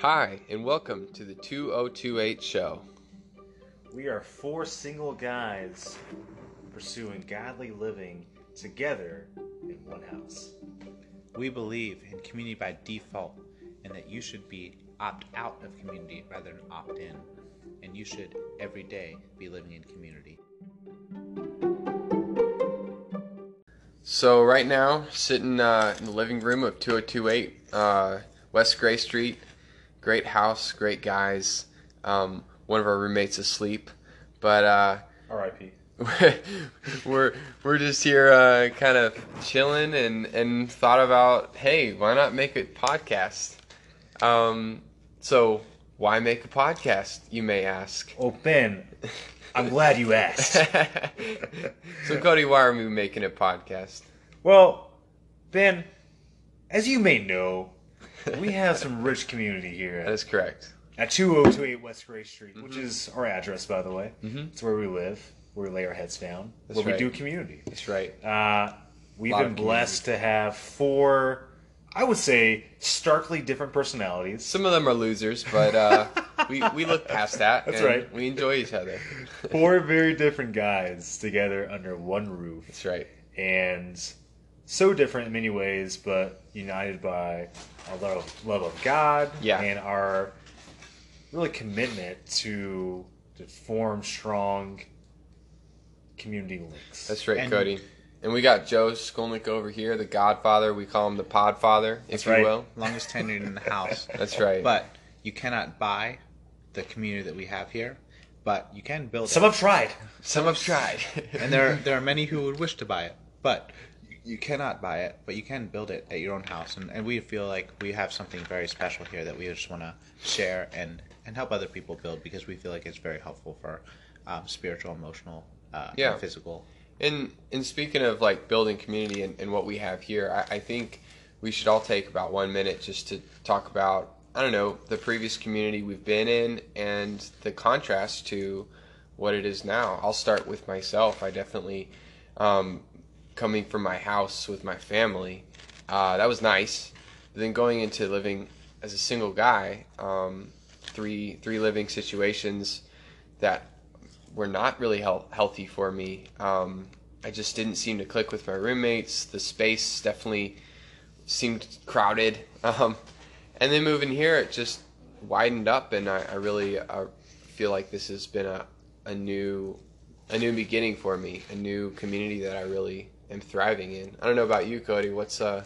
Hi, and welcome to the 2028 show. We are four single guys pursuing godly living together in one house. We believe in community by default and that you should be opt out of community rather than opt in. And you should every day be living in community. So, right now, sitting uh, in the living room of 2028 uh, West Gray Street. Great house, great guys. Um, one of our roommates asleep, but uh, R.I.P. we're we're just here uh, kind of chilling and and thought about hey why not make a podcast um so why make a podcast you may ask Oh, Ben, I'm glad you asked. so Cody why are we making a podcast well, Ben, as you may know, we have some rich community here that is correct at 2028 West Gray Street, which Mm-hmm. is our address, by the way. Mhm. It's where we live, where we lay our heads down, That's where right. we do community. that's right Uh, we've been blessed to have four, I would say, starkly different personalities. some of them are losers but uh we we look past that That's and right. we enjoy each other Four very different guys together under one roof. that's right and so different in many ways, but united by our love, love of God Yeah. and our really commitment to to form strong community links. that's right And- Cody and we got Joe Skolnick over here the Godfather we call him the Podfather if That's you right. will Longest tenured in the house. that's right But you cannot buy the community that we have here, but you can build Some it. have tried. Some have tried. And there, there are many who would wish to buy it, but you cannot buy it, but you can build it at your own house. And, and we feel like we have something very special here that we just want to share and, and help other people build because we feel like it's very helpful for um, spiritual, emotional, uh, Yeah. and physical. and and speaking of like building community and, and what we have here, I, I think we should all take about one minute just to talk about I don't know the previous community we've been in and the contrast to what it is now. I'll start with myself. I definitely um, coming from my house with my family. Uh, that was nice. But then going into living as a single guy, um, three three living situations that were not really health, healthy for me. Um, I just didn't seem to click with my roommates. The space definitely seemed crowded. Um, and then moving here, it just widened up, and I, I really uh, feel like this has been a, a new a new beginning for me, a new community that I really am thriving in. I don't know about you, Cody. What's uh,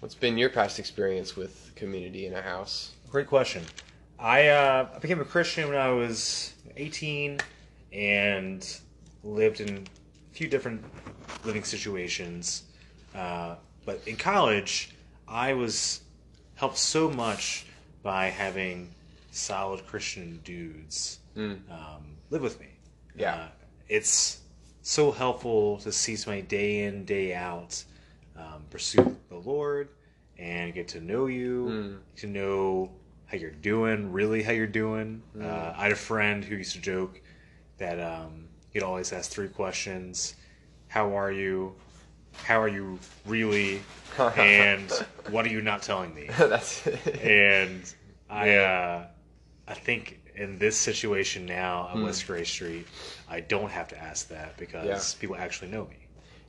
what's been your past experience with community in a house? Great question. I uh, I became a Christian when I was 18 and lived in a few different living situations. Uh, but in college, I was helped so much by having solid Christian dudes Mm. um, live with me. Yeah. Uh, it's so helpful to see somebody day in, day out um, pursue the Lord and get to know you, Mm. to know how you're doing, really how you're doing. Mm. Uh, I had a friend who used to joke that um, he'd always ask three questions How are you? How are you really? and what are you not telling me? That's and I uh, I think in this situation now on West Gray Street, I don't have to ask that because Yeah. people actually know me.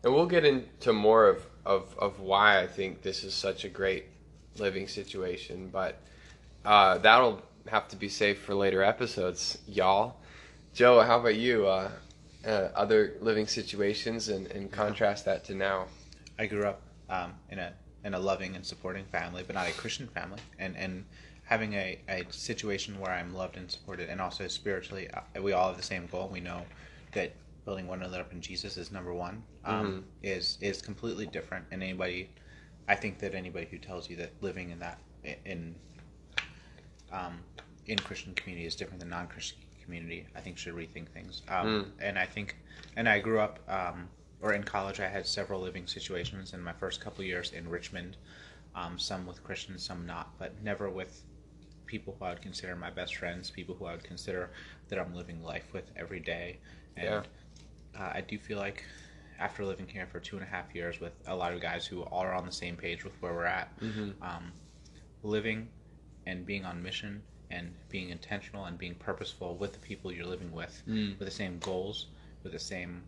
And we'll get into more of, of, of why I think this is such a great living situation, but uh, that'll have to be saved for later episodes, y'all. Joe, how about you? Uh, uh, other living situations and, and contrast that to now. I grew up um, in a in a loving and supporting family, but not a Christian family, and and having a, a situation where I'm loved and supported, and also spiritually, uh, we all have the same goal. We know that building one another up in Jesus is number one. Um, Is is completely different, and anybody, I think that anybody who tells you that living in that in um, in Christian community is different than non-Christian community, I think should rethink things. Um, And I think, and I grew up, um, or in college, I had several living situations in my first couple years in Richmond, um, some with Christians, some not, but never with people who I would consider my best friends, people who I would consider that I'm living life with every day. And Yeah. uh, I do feel like after living here for two and a half years with a lot of guys who all are on the same page with where we're at, um, living and being on mission and being intentional and being purposeful with the people you're living with, Mm. with the same goals, with the same,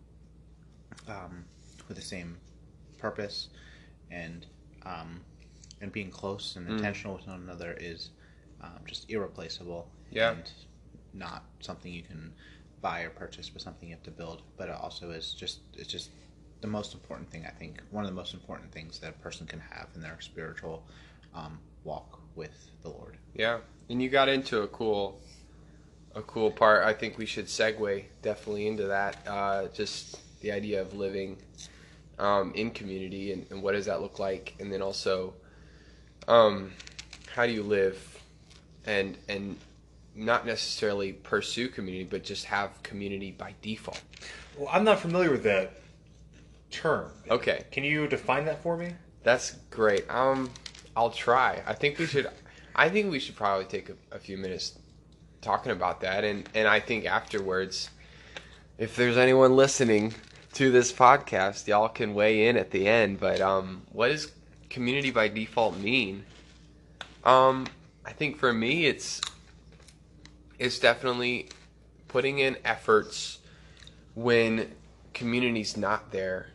um, with the same purpose, and um, and being close and Mm. intentional with one another is um, just irreplaceable. Yeah. And not something you can buy or purchase, but something you have to build. But it also is just it's just the most important thing I think. One of the most important things that a person can have in their spiritual um, walk with the Lord. Yeah, and you got into a cool, a cool part. I think we should segue definitely into that. Uh, just the idea of living um, in community and, and what does that look like, and then also, um, how do you live, and and not necessarily pursue community, but just have community by default. Well, I'm not familiar with that term. Okay, Can you define that for me? that's great. Um, I'll try. I think we should. I think we should probably take a, a few minutes talking about that, and and I think afterwards, if there's anyone listening to this podcast, y'all can weigh in at the end. But um, what does community by default mean? Um, I think for me, it's it's definitely putting in efforts when community's not there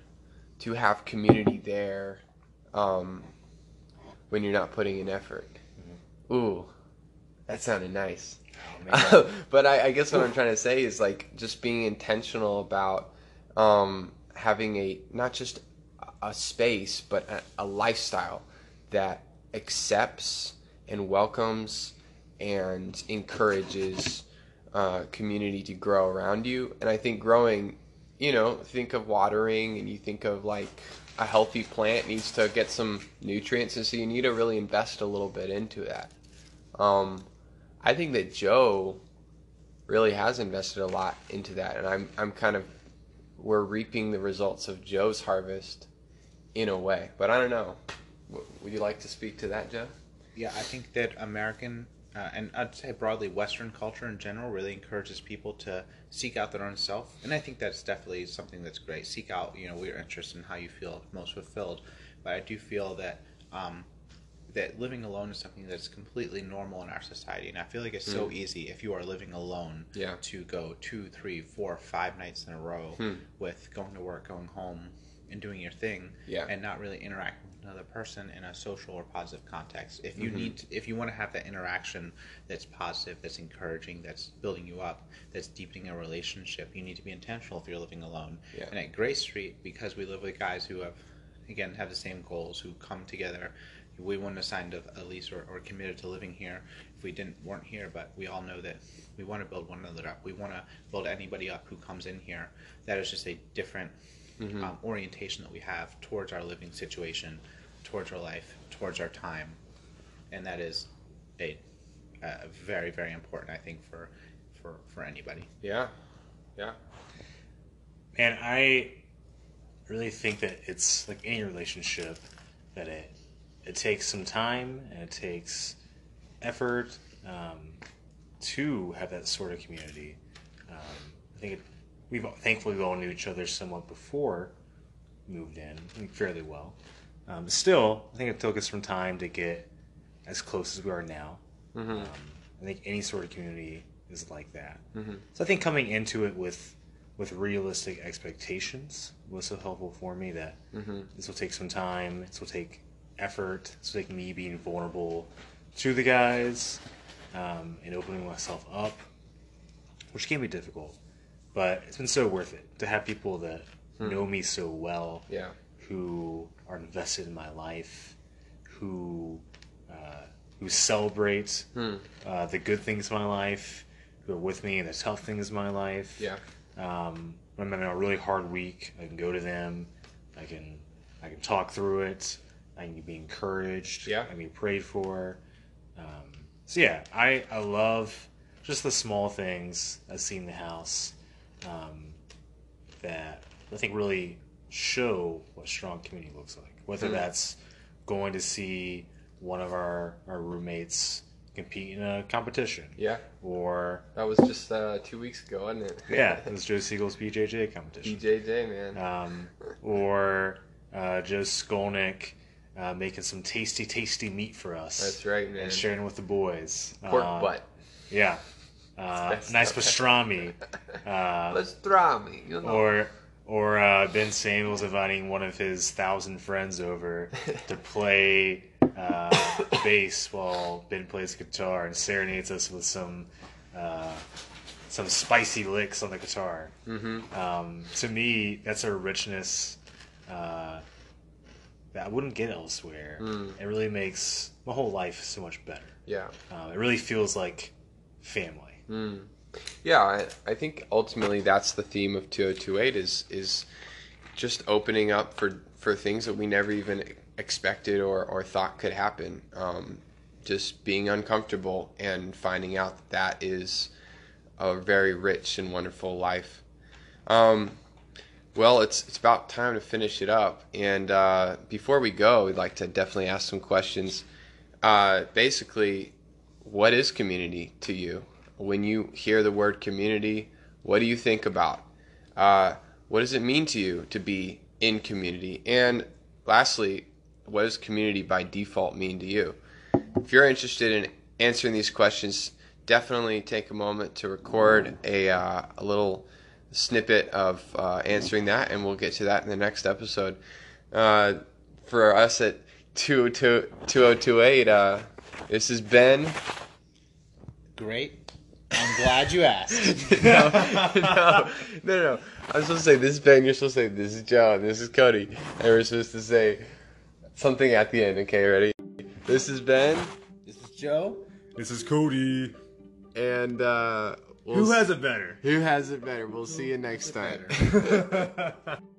to have community there um, when you're not putting in effort. Ooh, that sounded nice. Oh, but I, I guess what I'm trying to say is like just being intentional about um, having a not just a- a space, but a, a lifestyle that accepts and welcomes and encourages uh, community to grow around you. And I think growing, you know, think of watering and you think of like a healthy plant needs to get some nutrients, and so you need to really invest a little bit into that. Um, I think that Joe really has invested a lot into that, and I'm I'm kind of we're reaping the results of Joe's harvest in a way. But I don't know. Would you like to speak to that, Joe? Yeah, I think that American uh, and I'd say broadly Western culture in general really encourages people to seek out their own self, and I think that's definitely something that's great. Seek out, you know, your interest and how you feel most fulfilled. But I do feel that um, that living alone is something that's completely normal in our society, and I feel like it's so easy if you are living alone Yeah. to go two, three, four, five nights in a row Hmm. with going to work, going home, and doing your thing, Yeah. and not really interacting with another person in a social or positive context. If you Mhm. need, to, if you want to have that interaction that's positive, that's encouraging, that's building you up, that's deepening a relationship, you need to be intentional if you're living alone. Yeah. And at Grace Street, because we live with guys who have, again, have the same goals, who come together. We wouldn't have signed a, a lease or, or committed to living here if we didn't weren't here. But we all know that we want to build one another up. We want to build anybody up who comes in here. That is just a different Mhm. um, orientation that we have towards our living situation, towards our life, towards our time, and that is a, a very very important I think for for for anybody. Yeah. Yeah. And I really think that it's like any relationship that it it takes some time and it takes effort um, to have that sort of community. Um, I think it, we've thankfully we all knew each other somewhat before moved in, fairly well. Um, still, I think it took us some time to get as close as we are now. Mm-hmm. Um, I think any sort of community is like that. Mm-hmm. So I think coming into it with with realistic expectations was so helpful for me that Mm-hmm. this will take some time, this will take effort, this will take me being vulnerable to the guys um, and opening myself up, which can be difficult. But it's been so worth it to have people that Hmm. know me so well, Yeah. who are invested in my life, who uh, who celebrate Hmm. uh, the good things of my life, who are with me in the tough things of my life. Yeah. Um, when I'm having a really hard week, I can go to them. I can I can talk through it. I can be encouraged. Yeah. I can be prayed for. Um, so yeah, I I love just the small things I see in the house um, that I think really show what strong community looks like. Whether Hmm. that's going to see one of our, our roommates compete in a competition, Yeah. or That was just uh, two weeks ago, wasn't it? yeah, it was Joe Siegel's BJJ competition, BJJ, man. um, or uh, Joe Skolnick uh, making some tasty, tasty meat for us. That's right, man. And sharing with the boys. Pork Uh, butt. Yeah. Uh, nice pastrami. Uh, Pastrami, you know. or or uh, Ben Samuels inviting one of his thousand friends over to play uh, bass while Ben plays guitar and serenades us with some uh, some spicy licks on the guitar. mm-hmm. Um, to me, that's a richness uh, that I wouldn't get elsewhere. Mm. It really makes my whole life so much better. Yeah. Um, it really feels like family. Mm. Yeah, I, I think ultimately that's the theme of 2028 is is just opening up for for things that we never even expected or, or thought could happen. Um, just being uncomfortable and finding out that that is a very rich and wonderful life. Um, well, it's it's about time to finish it up. And uh, before we go, we'd like to definitely ask some questions. Uh, basically, what is community to you? When you hear the word community, what do you think about? Uh, what does it mean to you to be in community? And lastly, what does community by default mean to you? If you're interested in answering these questions, definitely take a moment to record a, uh, a little snippet of uh, answering that, and we'll get to that in the next episode. Uh, for us at 202 2028, uh, this is Ben. Great. I'm glad you asked. no, no, no, no. I'm supposed to say this is Ben. You're supposed to say this is Joe. and This is Cody, and we're supposed to say something at the end. Okay, ready? This is Ben, This is Joe. This is Cody. and uh, we'll Who has it better? who has it better? We'll see you next time. Better.